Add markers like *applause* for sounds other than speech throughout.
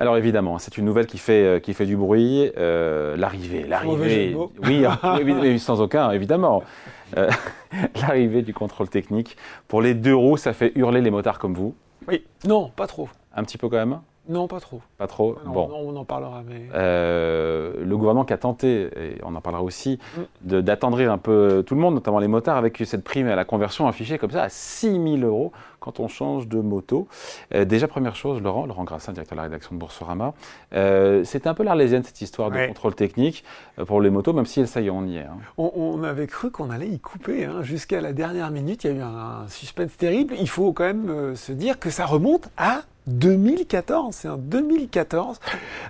Alors évidemment, c'est une nouvelle qui fait, euh, qui fait du bruit. Euh, l'arrivée, l'arrivée. Oui, oui, oui, sans aucun, évidemment. *laughs* Euh, *laughs* l'arrivée du contrôle technique. Pour les deux roues, ça fait hurler les motards comme vous. Oui, non, pas trop. Un petit peu quand même non, pas trop. Pas trop Bon. on en parlera. Mais... Euh, le gouvernement qui a tenté, et on en parlera aussi, mm. d'attendrir un peu tout le monde, notamment les motards, avec cette prime à la conversion affichée comme ça à 6 000 euros quand on change de moto. Euh, déjà, première chose, Laurent, Laurent Grassin, directeur de la rédaction de Boursorama, euh, c'était un peu l'arlésienne cette histoire de contrôle technique euh, pour les motos, même si ça y est, on y est. Hein. On, avait cru qu'on allait y couper hein. jusqu'à la dernière minute. Il y a eu un suspense terrible. Il faut quand même se dire que ça remonte à 2014, c'est en 2014,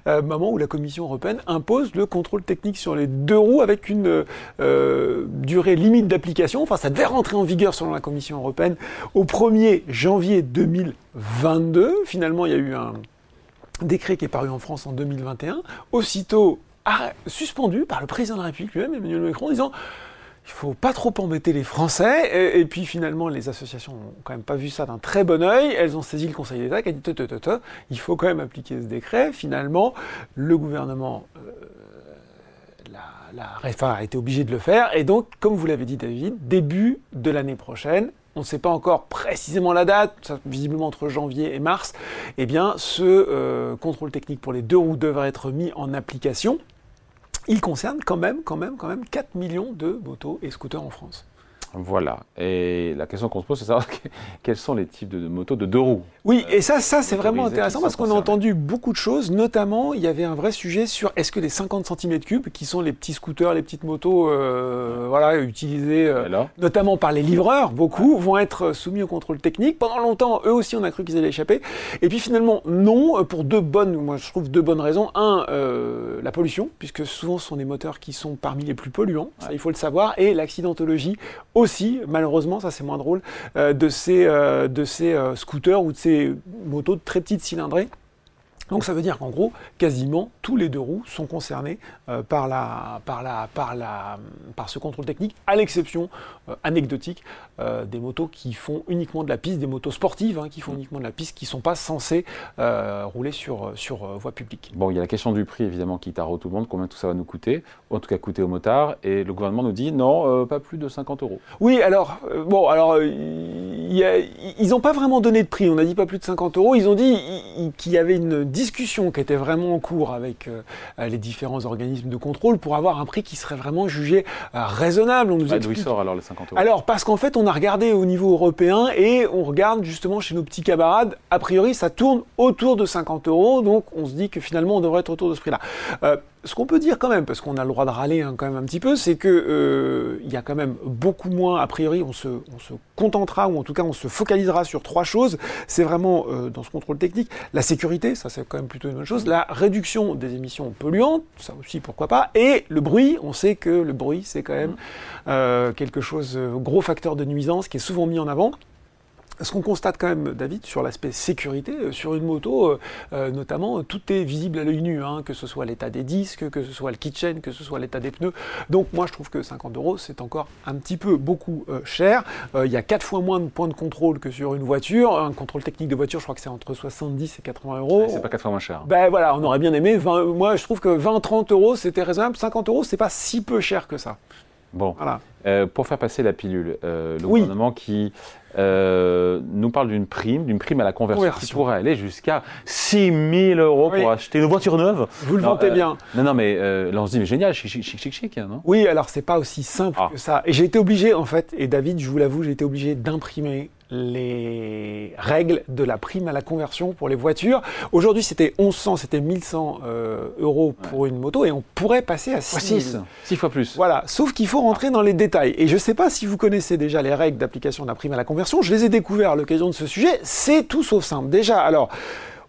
euh, moment où la Commission européenne impose le contrôle technique sur les deux roues avec une euh, durée limite d'application. Enfin, ça devait rentrer en vigueur selon la Commission européenne au 1er janvier 2022. Finalement, il y a eu un décret qui est paru en France en 2021, aussitôt suspendu par le président de la République lui-même, Emmanuel Macron, disant il faut pas trop embêter les Français. Et, puis finalement, les associations n'ont quand même pas vu ça d'un très bon oeil. Elles ont saisi le Conseil d'État qui a dit il faut quand même appliquer ce décret. Finalement, le gouvernement euh, la, a été obligé de le faire. Et donc, comme vous l'avez dit, David, début de l'année prochaine, on ne sait pas encore précisément la date, visiblement entre janvier et mars, eh bien, ce euh, contrôle technique pour les deux roues devrait être mis en application il concerne quand même, quand même, quand même 4 millions de motos et scooters en France. Voilà. Et la question qu'on se pose, c'est savoir quels sont les types de, motos de deux roues. Oui, et ça, ça c'est vraiment intéressant parce qu'on a entendu beaucoup de choses. Notamment, il y avait un vrai sujet sur est-ce que les 50 cm3, qui sont les petits scooters, les petites motos, euh, voilà, utilisées euh, notamment par les livreurs, beaucoup, vont être soumis au contrôle technique. Pendant longtemps, eux aussi, on a cru qu'ils allaient échapper. Et puis finalement, non, pour deux bonnes, moi je trouve deux bonnes raisons. Un, euh, la pollution, puisque souvent ce sont des moteurs qui sont parmi les plus polluants, ça il faut le savoir, et l'accidentologie aussi, malheureusement, ça c'est moins drôle, euh, de ces, euh, de ces euh, scooters ou de ces motos de très petites cylindrées donc ça veut dire qu'en gros, quasiment tous les deux roues sont concernés euh, par, la, par, la, par, la, par ce contrôle technique, à l'exception euh, anecdotique euh, des motos qui font uniquement de la piste, des motos sportives hein, qui font uniquement de la piste, qui ne sont pas censées rouler sur, sur voie publique. Bon, il y a la question du prix évidemment qui tarot tout le monde, combien tout ça va nous coûter, en tout cas coûter aux motards, et le gouvernement nous dit non, pas plus de 50 euros. Oui, alors, bon, alors, ils n'ont pas vraiment donné de prix, on a dit pas plus de 50 euros, ils ont dit qu'il y avait une discussion qui était vraiment en cours avec euh, les différents organismes de contrôle pour avoir un prix qui serait vraiment jugé euh, raisonnable. On nous D'où il sort alors les 50 euros? Alors parce qu'en fait on a regardé au niveau européen et on regarde justement chez nos petits camarades, a priori ça tourne autour de 50 euros, donc on se dit que finalement on devrait être autour de ce prix-là. Euh, ce qu'on peut dire quand même, parce qu'on a le droit de râler hein, quand même un petit peu, c'est que euh, il y a quand même beaucoup moins, a priori, on se, on se, contentera, ou en tout cas on se focalisera sur trois choses. C'est vraiment, euh, dans ce contrôle technique, la sécurité, ça c'est quand même plutôt une bonne chose, la réduction des émissions polluantes, ça aussi pourquoi pas, et le bruit, on sait que le bruit c'est quand même euh, quelque chose, gros facteur de nuisance qui est souvent mis en avant. Ce qu'on constate quand même, David, sur l'aspect sécurité, euh, sur une moto, euh, euh, notamment, tout est visible à l'œil nu, hein, que ce soit l'état des disques, que ce soit le kitchen, que ce soit l'état des pneus. Donc moi, je trouve que 50 euros, c'est encore un petit peu beaucoup cher. Il y a 4 fois moins de points de contrôle que sur une voiture. Un contrôle technique de voiture, je crois que c'est entre 70 et 80 euros. c'est pas 4 fois moins cher. Ben voilà, on aurait bien aimé. moi, je trouve que 20-30 euros, c'était raisonnable. 50 euros, c'est pas si peu cher que ça. Bon, voilà. Pour faire passer la pilule, le gouvernement qui euh, nous parle d'une prime, d'une prime à la conversion qui pourrait aller jusqu'à 6 000 euros pour acheter une voiture neuve. Vous le vantez euh, bien. Non, non, mais euh, là on se dit, mais génial, chic, chic, chic, chic, non? Oui, alors c'est pas aussi simple ah. que ça. Et j'ai été obligé, en fait, et David, je vous l'avoue, j'ai été obligé d'imprimer les règles de la prime à la conversion pour les voitures. Aujourd'hui, c'était 1100, c'était 1100 euh, euros pour une moto et on pourrait passer à 6 6 fois plus. Voilà, sauf qu'il faut rentrer dans les détails. Et je ne sais pas si vous connaissez déjà les règles d'application de la prime à la conversion. Je les ai découvertes à l'occasion de ce sujet. C'est tout sauf simple. Déjà, alors.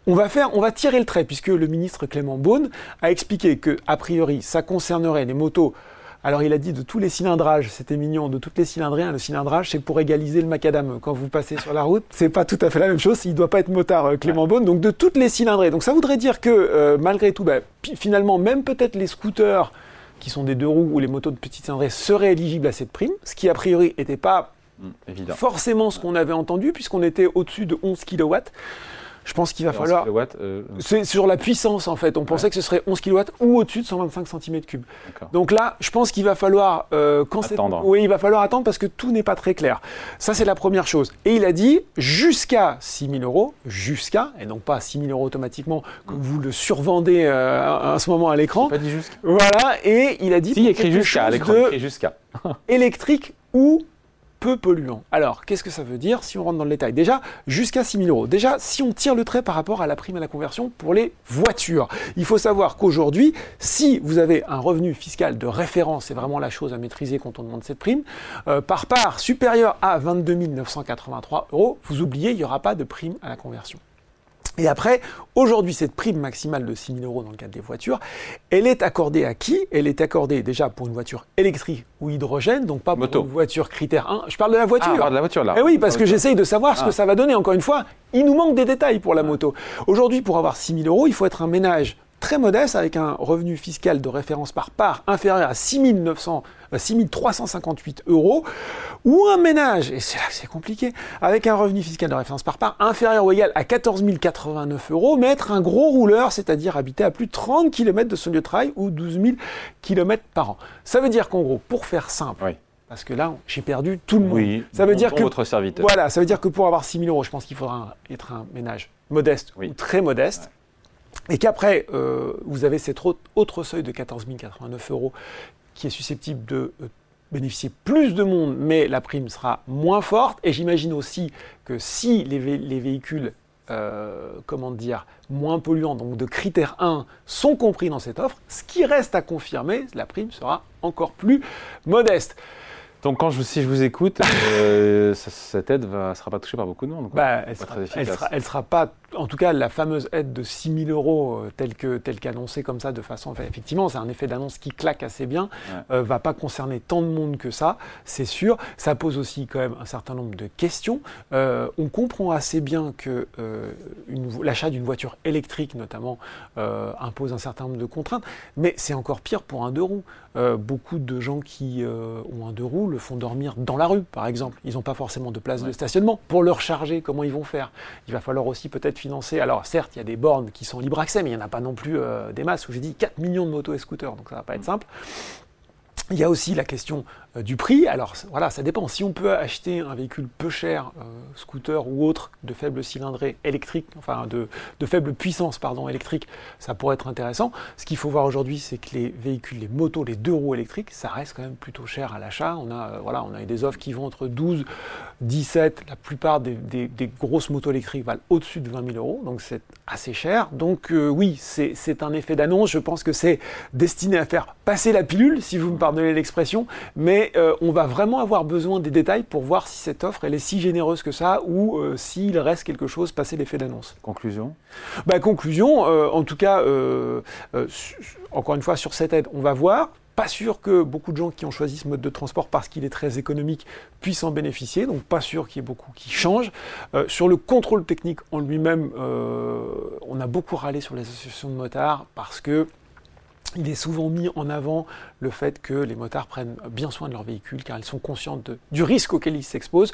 On va, faire, on va tirer le trait puisque le ministre Clément Beaune a expliqué que, a priori, ça concernerait les motos alors il a dit de tous les cylindrages, c'était mignon, de toutes les cylindrées, hein, le cylindrage c'est pour égaliser le macadam quand vous passez sur la route. C'est pas tout à fait la même chose, il doit pas être motard euh, Clément Beaune, donc de toutes les cylindrées. Donc ça voudrait dire que euh, malgré tout, bah, finalement même peut-être les scooters qui sont des deux roues ou les motos de petites cylindrées seraient éligibles à cette prime, ce qui a priori n'était pas mm, forcément ce qu'on avait entendu puisqu'on était au-dessus de 11 kW. Je pense qu'il va falloir. euh, C'est sur la puissance en fait. On pensait que ce serait 11 kW ou au-dessus de 125 cm3. D'accord. Donc là, je pense qu'il va falloir euh, quand c'est- Attendre. Oui, il va falloir attendre parce que tout n'est pas très clair. Ça, c'est la première chose. Et il a dit jusqu'à 6 000 euros, jusqu'à, et donc pas 6 000 euros automatiquement, comme vous le survendez euh, à, à ce moment à l'écran. Pas dit jusqu'à. Voilà, et il a dit Si, il écrit jusqu'à à l'écran. jusqu'à. électrique ou peu polluant. Alors, qu'est-ce que ça veut dire si on rentre dans le détail? Déjà, jusqu'à 6 000 euros. Déjà, si on tire le trait par rapport à la prime à la conversion pour les voitures, il faut savoir qu'aujourd'hui, si vous avez un revenu fiscal de référence, c'est vraiment la chose à maîtriser quand on demande cette prime, euh, par part supérieure à 22 983 euros, vous oubliez, il n'y aura pas de prime à la conversion. Et après, aujourd'hui, cette prime maximale de 6 000 euros dans le cadre des voitures, elle est accordée à qui? Elle est accordée déjà pour une voiture électrique ou hydrogène, donc pas pour une voiture critère 1. Je parle de la Ah, voiture. on parle de la voiture là. Eh oui, parce que La voiture. j'essaye de savoir ce Ah. que ça va donner. Encore une fois, il nous manque des détails pour la moto. Aujourd'hui, pour avoir 6 000 euros, il faut être un ménage très modeste avec un revenu fiscal de référence par part inférieur à 6 900, euh, 6 358 euros ou un ménage, et c'est là que c'est compliqué, avec un revenu fiscal de référence par part inférieur ou égal à 14 089 euros, mais être un gros rouleur, c'est-à-dire habiter à plus de 30 km de son lieu de travail ou 12 000 km par an. Ça veut dire qu'en gros, pour faire simple, Oui. parce que là, j'ai perdu tout le monde. Oui. Ça veut dire que votre serviteur. voilà, ça veut dire que pour avoir 6 000 euros, je pense qu'il faudra être un ménage modeste Oui. ou très modeste. Et qu'après, euh, vous avez cet autre, autre seuil de 14 089 euros qui est susceptible de euh, bénéficier plus de monde, mais la prime sera moins forte. Et j'imagine aussi que si les, vé- les véhicules, euh, comment dire, moins polluants, donc de critère 1, sont compris dans cette offre, ce qui reste à confirmer, la prime sera encore plus modeste. Donc quand je, si je vous écoute, euh, cette aide ne sera pas touchée par beaucoup de monde. quoi. Bah, elle sera, sera, elle sera pas, en tout cas, la fameuse aide de 6 000 euros euh, telle que telle qu'annoncée comme ça, de façon, enfin, effectivement, c'est un effet d'annonce qui claque assez bien, Ouais. euh, va pas concerner tant de monde que ça, c'est sûr. Ça pose aussi quand même un certain nombre de questions. Euh, on comprend assez bien que une l'achat d'une voiture électrique, notamment, impose un certain nombre de contraintes, mais c'est encore pire pour un deux roues. Beaucoup de gens qui ont un deux roues le font dormir dans la rue, par exemple. Ils n'ont pas forcément de place de stationnement. Pour le recharger, comment ils vont faire? Il va falloir aussi peut-être financer. Alors, certes, il y a des bornes qui sont libre accès, mais il n'y en a pas non plus euh, des masses. Où j'ai dit 4 millions de motos et scooters, donc ça va pas être simple. Il y a aussi la question du prix. Alors voilà, ça dépend. Si on peut acheter un véhicule peu cher, euh, scooter ou autre, de faible cylindrée électrique, enfin de, de faible puissance pardon électrique, ça pourrait être intéressant. Ce qu'il faut voir aujourd'hui, c'est que les véhicules, les motos, les deux roues électriques, ça reste quand même plutôt cher à l'achat. On a euh, voilà, on a des offres qui vont entre 12, 17. La plupart des, des- des grosses motos électriques valent au-dessus de 20 000 euros, donc c'est assez cher. Donc euh, oui, c'est un effet d'annonce. Je pense que c'est destiné à faire passer la pilule, si vous me pardonnez l'expression, mais euh, on va vraiment avoir besoin des détails pour voir si cette offre elle est si généreuse que ça ou euh, s'il reste quelque chose passé l'effet d'annonce. Conclusion? Bah, conclusion, euh, en tout cas, encore une fois, sur cette aide, on va voir. Pas sûr que beaucoup de gens qui ont choisi ce mode de transport parce qu'il est très économique puissent en bénéficier, donc pas sûr qu'il y ait beaucoup qui changent. Euh, sur le contrôle technique en lui-même, euh, on a beaucoup râlé sur les associations de motards parce que il est souvent mis en avant le fait que les motards prennent bien soin de leur véhicule car ils sont conscients du risque auquel ils s'exposent.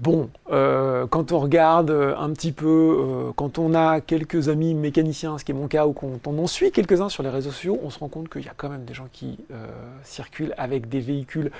Bon, euh, quand on regarde euh, un petit peu, euh, quand on a quelques amis mécaniciens, ce qui est mon cas, ou quand on en suit quelques-uns sur les réseaux sociaux, on se rend compte qu'il y a quand même des gens qui euh, circulent avec des véhicules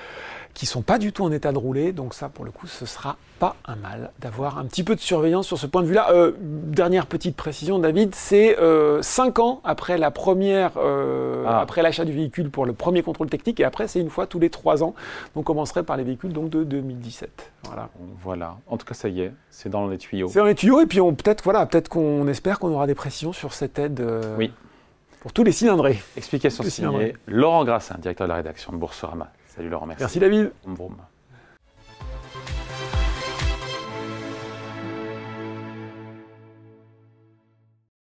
qui sont pas du tout en état de rouler. Donc ça, pour le coup, ce sera pas un mal d'avoir un petit peu de surveillance sur ce point de vue-là. Dernière petite précision, David, c'est euh, 5 ans après la première, Ah. après l'achat du véhicule pour le premier contrôle technique, et après c'est une fois tous les 3 ans. Donc on commencerait par les véhicules donc de 2017. Voilà. Voilà. En tout cas, ça y est, c'est dans les tuyaux. C'est dans les tuyaux et puis on peut-être voilà, peut-être qu'on espère qu'on aura des précisions sur cette aide euh, Oui. pour tous les cylindrés. Explication signée. Laurent Grassin, directeur de la rédaction de Boursorama. Salut Laurent, merci. Merci David. Vroom.